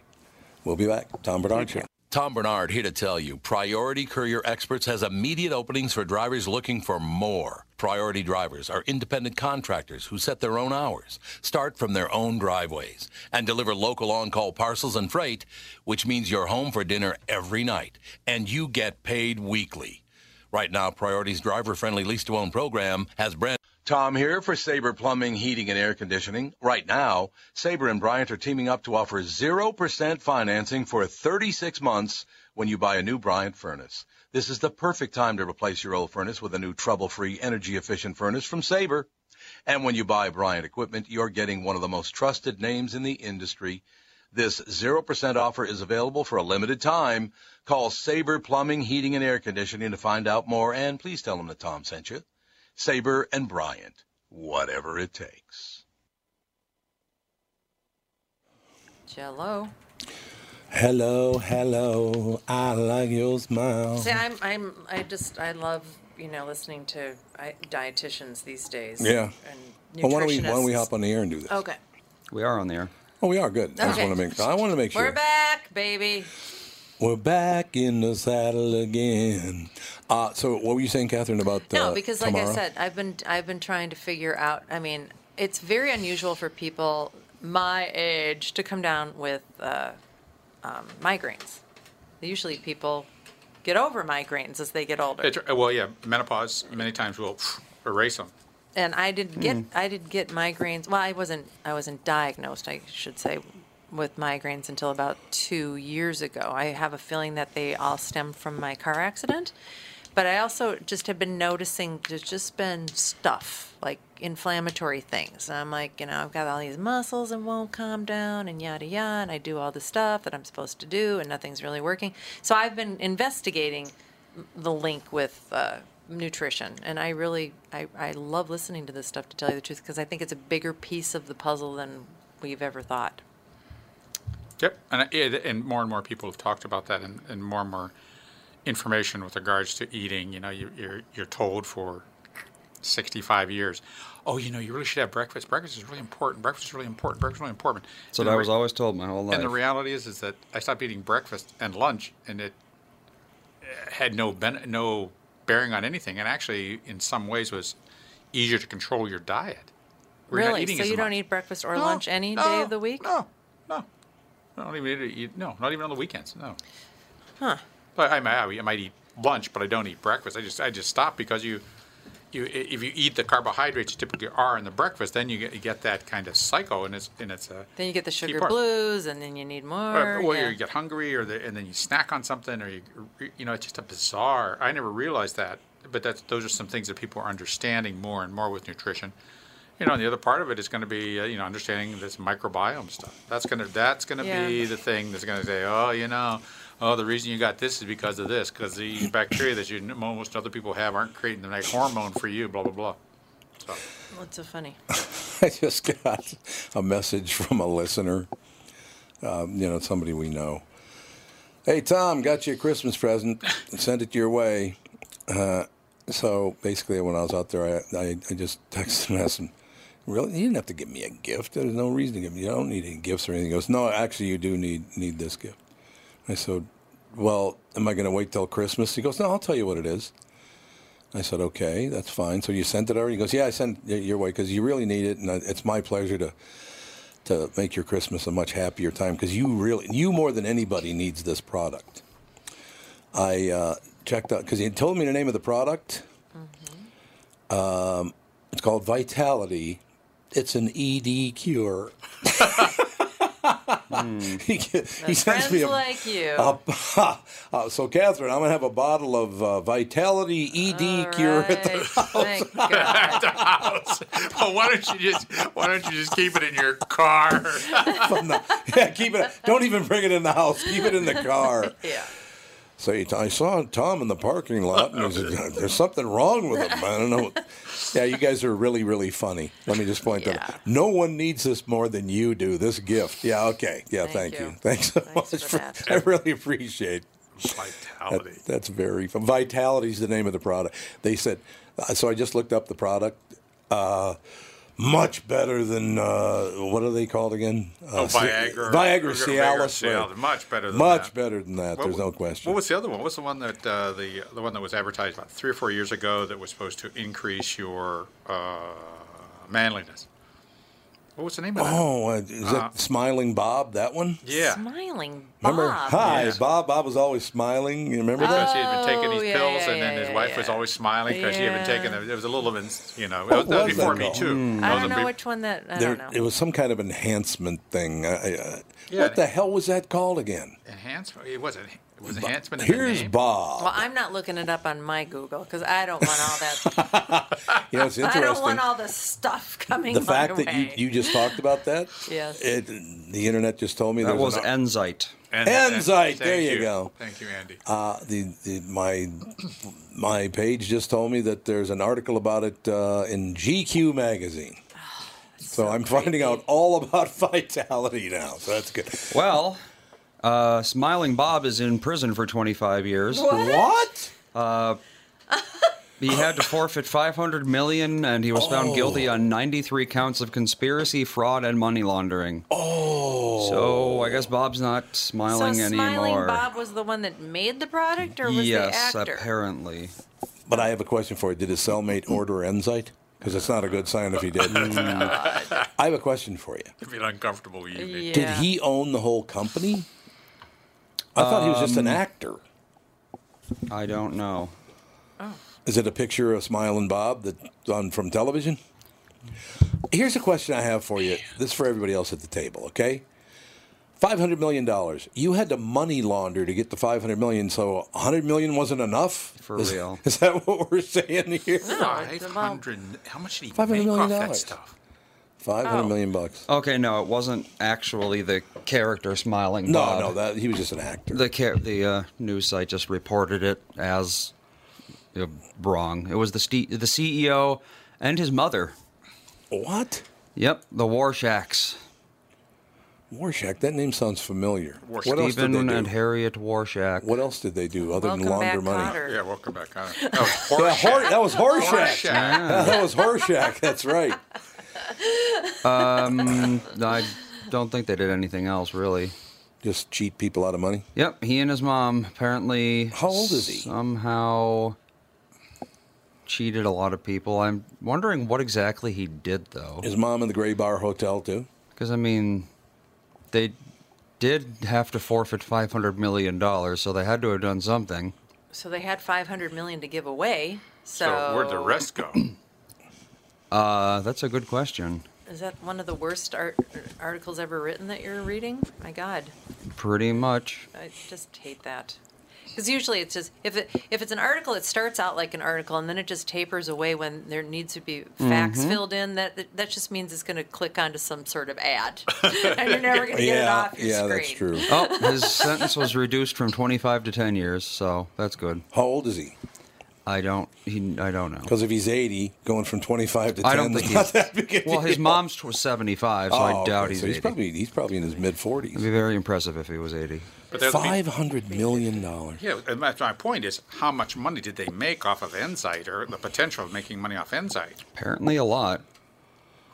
We'll be back. Tom Barnard Show. Tom Barnard here to tell you Priority Courier Experts has immediate openings for drivers looking for more. Priority drivers are independent contractors who set their own hours, start from their own driveways, and deliver local on call parcels and freight, which means you're home for dinner every night and you get paid weekly. Right now, Priority's driver friendly lease to own program has Brent. Tom here for Sabre Plumbing, Heating, and Air Conditioning. Right now, Sabre and Bryant are teaming up to offer 0% financing for 36 months when you buy a new Bryant furnace. This is the perfect time to replace your old furnace with a new trouble-free, energy-efficient furnace from Sabre. And when you buy Bryant equipment, you're getting one of the most trusted names in the industry. This 0% offer is available for a limited time. Call Sabre Plumbing, Heating, and Air Conditioning to find out more, and please tell them that Tom sent you. Sabre and Bryant, whatever it takes. Jello. Hello, hello. I like your smile. See, I'm, I'm, I just, I love, you know, listening to I, dietitians these days. Yeah. And Well, why don't we why don't we hop on the air and do this? Okay. We are on the air. Oh, we are good. I just Okay. want to make I want to make sure. We're back, baby. We're back in the saddle again. Uh, so, what were you saying, Catherine, about uh, No, because like I said, I've been I've been trying to figure out. I mean, it's very unusual for people my age to come down with uh, um, migraines. Usually, people get over migraines as they get older. It's, well, yeah, menopause many times will erase them. And I did get I did get migraines. Well, I wasn't I wasn't diagnosed, I should say, with migraines until about two years ago. I have a feeling that they all stem from my car accident, but I also just have been noticing there's just been stuff like inflammatory things. And I'm like, you know, I've got all these muscles and won't calm down and yada yada, and I do all the stuff that I'm supposed to do, and nothing's really working. So I've been investigating the link with uh, nutrition and i really I, I love listening to this stuff to tell you the truth because i think it's a bigger piece of the puzzle than we've ever thought Yep, and and more and more people have talked about that, and, and more and more information with regards to eating. You know, you, you're you're told for 65 years, oh, you know, you really should have breakfast. Breakfast is really important. Breakfast is really important. Breakfast is really important. So And that the was re- always told my whole life. And the reality is, is that I stopped eating breakfast and lunch, and it uh, had no ben- no bearing on anything, and actually, in some ways, was easier to control your diet. Really? So you don't much. eat breakfast or No, lunch any no, day of the week? No, no. I don't even eat, eat no, not even on the weekends. No. Huh. But I might, I might eat lunch, but I don't eat breakfast. I just I just stop because you, you if you eat the carbohydrates you typically are in the breakfast, then you get, you get that kind of cycle, and it's and it's a Then you get the sugar blues, and then you need more. Or, or yeah. you get hungry, or the, and then you snack on something, or you, you know, it's just a bizarre. I never realized that, but that's those are some things that people are understanding more and more with nutrition. You know, and the other part of it is going to be, uh, you know, understanding this microbiome stuff. That's gonna that's gonna Yeah. be the thing that's going to say, oh, you know, oh, the reason you got this is because of this, because the (coughs) bacteria that you most other people have aren't creating the right hormone for you, blah blah blah. So. What's so funny? (laughs) I just got a message from a listener, um, you know, somebody we know. Hey, Tom, got you a Christmas present. (laughs) Sent it your way. Uh, so basically, when I was out there, I, I, I just texted and asked him, Really? You didn't have to give me a gift. There's no reason to give me. You don't need any gifts or anything. He goes, No, actually, you do need need this gift. I said, Well, am I going to wait till Christmas? He goes, No, I'll tell you what it is. I said, okay, that's fine. So you sent it already? He goes, yeah, I sent it your way because you really need it, and it's my pleasure to to make your Christmas a much happier time because you really, you more than anybody needs this product. I uh, checked out because he told me the name of the product. Um, it's called Vitality. It's an ED cure. (laughs) (laughs) he, he sends me a, like you. a- (laughs) uh, so, Catherine, I'm going to have a bottle of uh, Vitality ED cure at the house. Thank God. (laughs) at the house. Well, why don't you just why don't you just keep it in your car? From the- yeah, keep it. Don't even bring it in the house. Keep it in the car. Yeah. So he- I saw Tom in the parking lot, and he (laughs) there's something wrong with him. I don't know. Yeah, you guys are really, really funny. Let me just point that out. No one needs this more than you do. This gift. Yeah. Okay. Yeah. Thank, Thank you. you. Thanks so Thanks much. for For. (laughs) I really appreciate. Vitality. That, that's very fun. Vitality is the name of the product. They said. Uh, so I just looked up the product. Uh, much better than uh, what are they called again? Uh, Oh, Viagra. Viagra, Viagra, Cialis. Cialis. Much better than Much that. better than that. What There's no question. What was the other one? What was the one that uh, the the one that was advertised about three or four years ago that was supposed to increase your uh, manliness? What was the name of that? Oh, uh, is Uh, that Smiling Bob? That one? Yeah. Smiling Remember? Bob. Hi, Yeah. Bob. Bob was always smiling. You remember Because that? he had been taking Oh, these yeah, pills, yeah, and then yeah, his yeah, wife was always smiling because she had been taking them. It was a little bit, you know, What that was was before that me too. Mm. I don't know big- which one that. I There, don't know. it was some kind of enhancement thing. I, I, Yeah. What the hell was that called again? Enhancement. It wasn't. It was enhancement. in the Here's name. Bob. Well, I'm not looking it up on my Google because I don't want all that. (laughs) You know, it's (laughs) I don't want all the stuff coming the my fact that you, way. you just talked about that. (laughs) Yes. It, the internet just told me that was an, Enzyte. And- Enzyte, there thank you go. Thank you, Andy. Uh, the, the my my page just told me that there's an article about it uh, in GQ magazine. (sighs) so, I'm finding out all about vitality now. So that's good. Well, uh, Smiling Bob is in prison for 25 years. What? Uh, he had to forfeit 500 million, and he was found guilty on 93 counts of conspiracy, fraud, and money laundering. Oh. So I guess Bob's not so smiling Smiling anymore. Bob was the one that made the product, or was yes, the actor? apparently. But I have a question for you. Did his cellmate order Enzyte? Because it's not a good sign if he didn't. (laughs) I have a question for you. It'd be an uncomfortable evening. Did he own the whole company? I thought he was just an Um, actor. I don't know. Is it a picture of Smiling Bob that's on from television? Here's a question I have for you. This is for everybody else at the table, okay? Five hundred million dollars. You had to money launder to get the five hundred million, so hundred million wasn't enough. For is, real. (laughs) Is that what we're saying here? No, Five hundred. How much did he 500 make million off that dollars. stuff? Five hundred million bucks. Okay, no, it wasn't actually the character Smiling No, Bob. no, that he was just an actor. The ca- the uh, news site just reported it as uh, wrong. It was the ste- the CEO and his mother. What? Yep, the Warshaks. Warshak. That name sounds familiar. What else did Stephen they do? and Harriet Warshak. What else did they do other than launder back, money? Kotter. Yeah, welcome back. Connor. (laughs) That was Yeah, Horshack. Hor- that was Horshack. Horshack. Yeah, (laughs) that was Horshack. That's right. Um, I don't think they did anything else really. Just cheat people out of money. Yep, he and his mom apparently. How old is he? Somehow cheated a lot of people. I'm wondering what exactly he did though. His mom in the Gray Bar Hotel too. Because I mean, they did have to forfeit five hundred million dollars, so they had to have done something. So they had 500 million to give away. So, So where'd the rest go? (clears throat) Uh, that's a good question. Is that one of the worst art- articles ever written that you're reading? My God, Pretty much. I just hate that. Because usually it's just if it if it's an article, it starts out like an article and then it just tapers away when there needs to be facts Mhm. filled in. That that- that just means it's going to click onto some sort of ad, (laughs) and you're never going to get it yeah, off your yeah, screen. that's true. Oh, his sentence was reduced from twenty-five to ten years, so that's good. How old is he? I don't. He. I don't know. Because if he's 80, going from 25 to 10 I don't is think not he's. that big a Well, his mom's tw- seventy-five, so Oh, I doubt okay, he's so he's 80. probably he's probably in his mid 40s. It'd be very impressive if he was eighty. But that'd Five hundred million dollars. Yeah, and that's my point is how much money did they make off of Enzyte or the potential of making money off Enzyte? Apparently, a lot.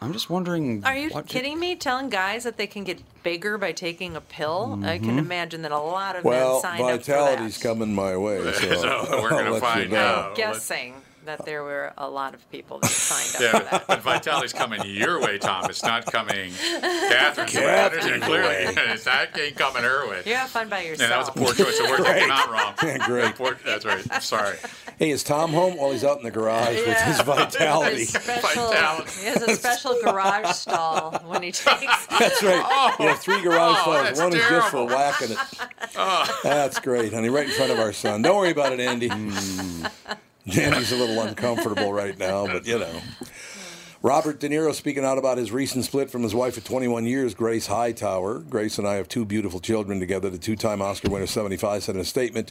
I'm just wondering. Are you what did- kidding me? Telling guys that they can get bigger by taking a pill? I can Mhm. imagine that a lot of Well, men signed up for that. Well, Vitality's coming my way, (laughs) so, So we're gonna let you find know. out. I'm guessing that there were a lot of people that signed up Yeah, for that. but Vitality's coming your way, Tom. It's not coming Catherine's way. Catherine's clearly. way. it's not ain't coming her way. You have fun by yourself. Yeah, that was a poor choice of words. Great. You're not wrong. (laughs) Yeah, great. Poor- that's right. Sorry. Hey, is Tom home? Well, he's out in the garage with his (laughs) Vitality. Special, Vitality. he has a special garage stall when he (laughs) takes. That's right. You have three garage Oh, stalls. that's One is just for terrible. whacking it. Oh. That's great, honey. Right in front of our son. Don't worry about it, Andy. Hmm. Andy's a little uncomfortable right now, but you know. Robert De Niro speaking out about his recent split from his wife of 21 years, Grace Hightower. Grace and I have two beautiful children together. The two time Oscar winner 75 said in a statement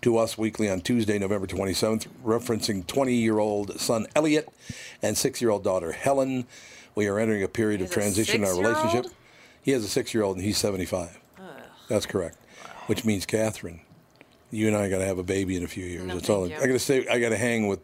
to Us Weekly on Tuesday, November 27th, referencing 20 year old son Elliot and six year old daughter Helen. We are entering a period of He has a transition in our relationship. He has a six year old and he's 75. That's correct. Which means, Catherine, you and I got to have a baby in a few years. No, That's all. thank I got to say, I got to hang with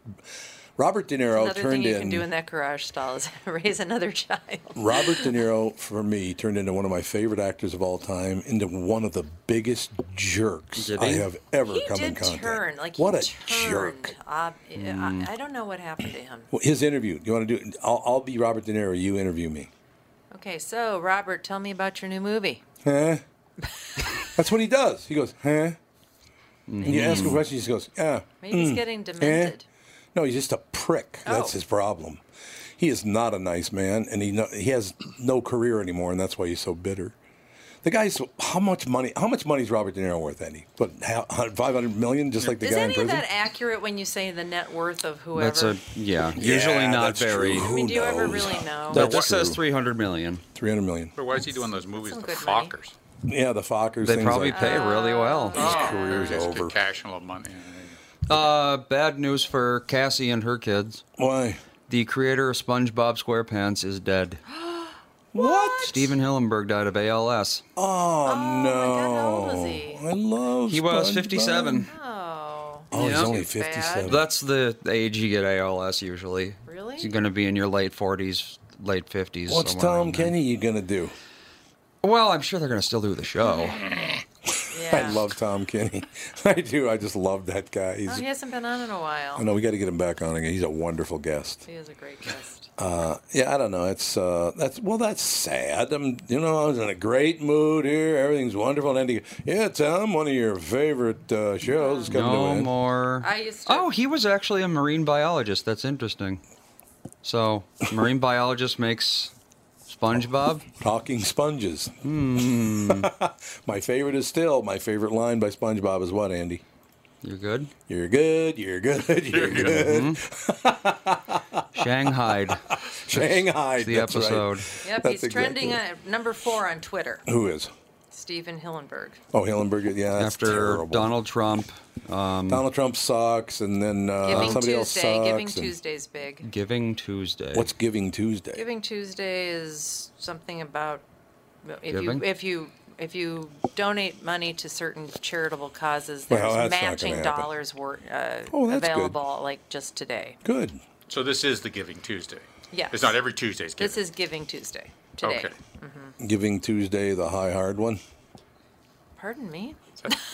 Robert De Niro. Another thing turned you in can do in that garage stall is (laughs) raise another child. (laughs) Robert De Niro for me turned into one of my favorite actors of all time, into one of the biggest jerks I have ever He come in did contact. turn like what he a turned. jerk! Uh, Mm. I, I don't know what happened to him. Well, His interview. You want to do? it? I'll, I'll be Robert De Niro. You interview me. Okay, so Robert, tell me about your new movie. Huh? (laughs) That's what he does. He goes, huh? And you ask him a question, he just goes, yeah. Maybe he's mm, getting eh." demented. No, he's just a prick. That's Oh. his problem. He is not a nice man, and he no, he has no career anymore, and that's why he's so bitter. The guy's how much money? How much money is Robert De Niro worth, Andy? But five hundred million, just like the Is guy in any of that accurate when you say the net worth of whoever? That's a yeah. Usually Yeah, not that's very. true. I mean, do you Who ever really know? That just says three hundred million. Three hundred million. But why is he doing those movies with the good money. Fockers? Yeah, the Fockers. They probably like pay really well. His career's Just over. cash and a little money. Uh, bad news for Cassie and her kids. Why? The creator of SpongeBob SquarePants is dead. (gasps) What? Stephen Hillenburg died of ALS. Oh, no! God, how old was he? I love. He was SpongeBob. 57. Oh, Oh, he's only Too bad. fifty-seven. That's the age you get ALS usually. Really? You're going to be in your late 40s, late 50s. What's Tom. Kenny you gonna do? Well, I'm sure they're going to still do the show. (laughs) yeah. I love Tom Kenny. (laughs) I do. I just love that guy. He's. Oh, he hasn't been on in a while. I know we got to get him back on again. He's a wonderful guest. He is a great guest. Uh, yeah, I don't know. It's uh, that's well, that's sad. I'm, you know, I was in a great mood here. Everything's wonderful. And Andy, yeah, Tom, one of your favorite uh, shows is coming to No an more. I used to. Oh, he was actually a marine biologist. That's interesting. So, marine (laughs) biologist makes SpongeBob. Talking sponges. Hmm. (laughs) my favorite is still my favorite line by SpongeBob is what, Andy? You're good. You're good. You're good. (laughs) You're good. Shanghai. Shanghai. the that's right. episode. Yep, That's he's trending exactly at number four on Twitter. Who is? Stephen Hillenburg. Oh, Hillenburg. Yeah, that's After terrible. Donald Trump, um, Donald Trump sucks, and then uh, Giving somebody else Tuesday. sucks. Giving and- Tuesday's big. Giving Tuesday. What's Giving Tuesday? Giving Tuesday is something about If Giving? you if you if you donate money to certain charitable causes, there's Well, that's matching dollars wor- uh, Oh, that's good. available like just today. Good. So this is the Giving Tuesday. Yes. It's not every Tuesday's Giving. This is Giving Tuesday today. Okay. Mm-hmm. Giving Tuesday, the high hard one. Pardon me.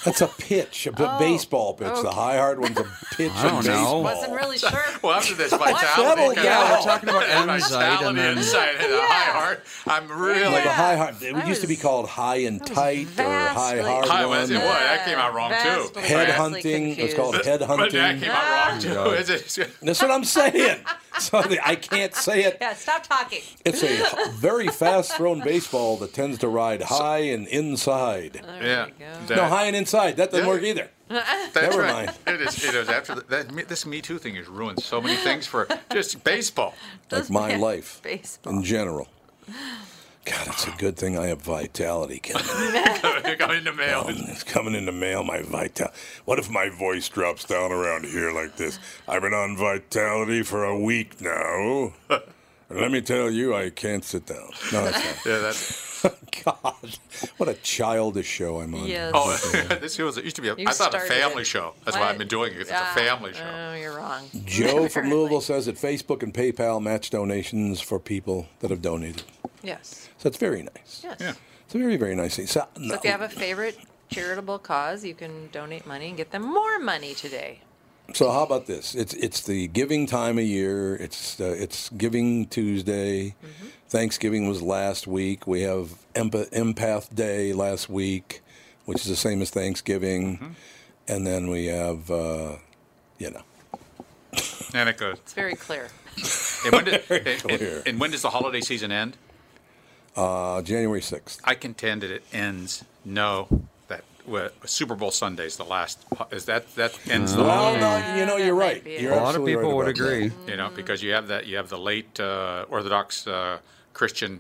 That's a pitch, a Oh, baseball pitch. The high hard one's a pitch I don't know. Wasn't really sure. (laughs) Well, after this Settle vitality, down. Uh, we're talking about (laughs) Enzyte and then- inside and the high heart. I'm really Well, the high hard. It I used to be called high and tight or high hard High one. was it was. That came out wrong too. Head hunting. It's called confused. head But that came out wrong too. Oh, is it? That's what I'm saying. (laughs) So I can't say it. Yeah, stop talking. It's a very fast thrown baseball that tends to ride high and inside. Yeah. you go. That- No, high and inside. That doesn't Yeah. work either. (laughs) That's Never right. mind. It is. It is. After the, that, this Me Too thing has ruined so many things for just baseball. (laughs) Like my life Baseball. in general. God, it's a good thing I have vitality. Ken. (laughs) Coming in the mail. It's coming in the mail, my vitality. What if my voice drops down around here like this? I've been on vitality for a week now. Let me tell you, I can't sit down. No, that's not. Yeah, that's. (laughs) God, what a childish show I'm on. Yes. Oh, (laughs) (laughs) this was. It used to be. A, You I thought a family it. show. That's why What? I've been doing it. It's Ah, a family show. Oh, you're wrong. Joe from Louisville says that Facebook and PayPal match donations for people that have donated. Yes. So it's very nice. Yes. Yeah. It's a very, very nice thing. So, So if you have a favorite charitable cause, you can donate money and get them more money today. So how about this? It's it's the giving time of year. It's uh, it's Giving Tuesday. Thanksgiving was last week. We have Empath, Empath Day last week, which is the same as Thanksgiving, and then we have uh, you know And it goes. It's very clear. And when, did, (laughs) Very and, clear. and, and when does the holiday season end? uh, January sixth. I contend that it ends. No, that well, Super Bowl Sunday is the last. Is that that ends the Well, no, you know you're right. You're A lot of people right would about that. agree. You know, because you have that you have the late uh, Orthodox uh, Christian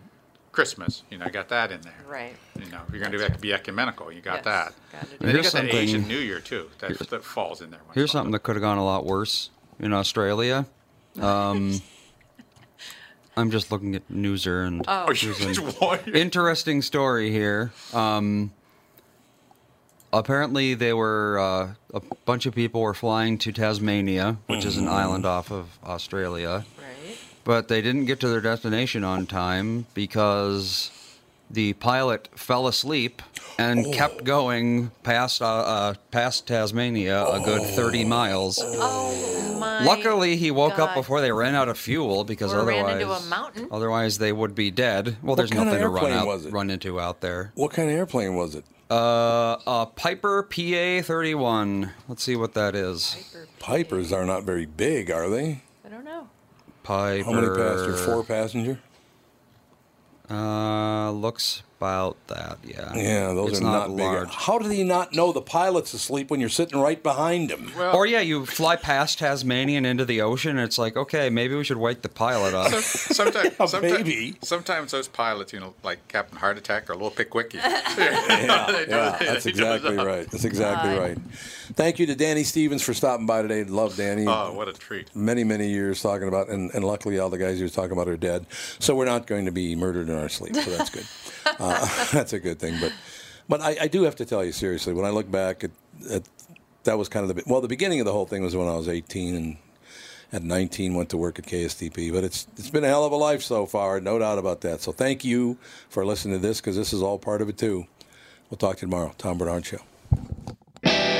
Christmas. You know, you got that in there. Right. You know, you're going to be ecumenical. You got Yes, that. gotta do And then you got that Asian New Year too. That, that falls in there. Here's in a something that could have gone a lot worse in Australia. Um, (laughs) I'm just looking at Newser and Oh. Oh, you there's an just (laughs) want- interesting story here. Um, apparently, they were uh, a bunch of people were flying to Tasmania, which is an island off of Australia, Right. but they didn't get to their destination on time because the pilot fell asleep and kept going past uh, uh, past Tasmania a good 30 miles. Oh my. Luckily, he woke up before they ran out of fuel because Or ran otherwise, into a mountain. otherwise they would be dead. Well, there's nothing to run out, run into out there. What kind of airplane was it? Uh, a Piper PA-31. Let's see what that is. Pipers are not very big, are they? I don't know. Piper. How many passengers? Four passenger. Uh, looks about that. Yeah. Yeah, those it's are not, big. large. How did he not know the pilot's asleep when you're sitting right behind him? or yeah, you fly past Tasmania and into the ocean. And it's like, okay, maybe we should wake the pilot up. sometimes, A sometimes, baby. sometimes those pilots, you know, like Captain Heart Attack, or a little pickwicky. (laughs) (laughs) yeah, They do- yeah, that's (laughs) exactly right. That's exactly right. Thank you to Danny Stevens for stopping by today. Love Danny. Oh, what a treat! Many, many years talking about, and, and luckily all the guys he was talking about are dead. So we're not going to be murdered in our sleep. So that's good. Uh, (laughs) that's a good thing. But, but I, I do have to tell you seriously. When I look back at, at that was kind of the well, the beginning of the whole thing was when I was 18 and at 19 went to work at KSTP. But it's it's been a hell of a life so far, no doubt about that. So thank you for listening to this because this is all part of it too. We'll talk to you tomorrow. Tom Barnard Show.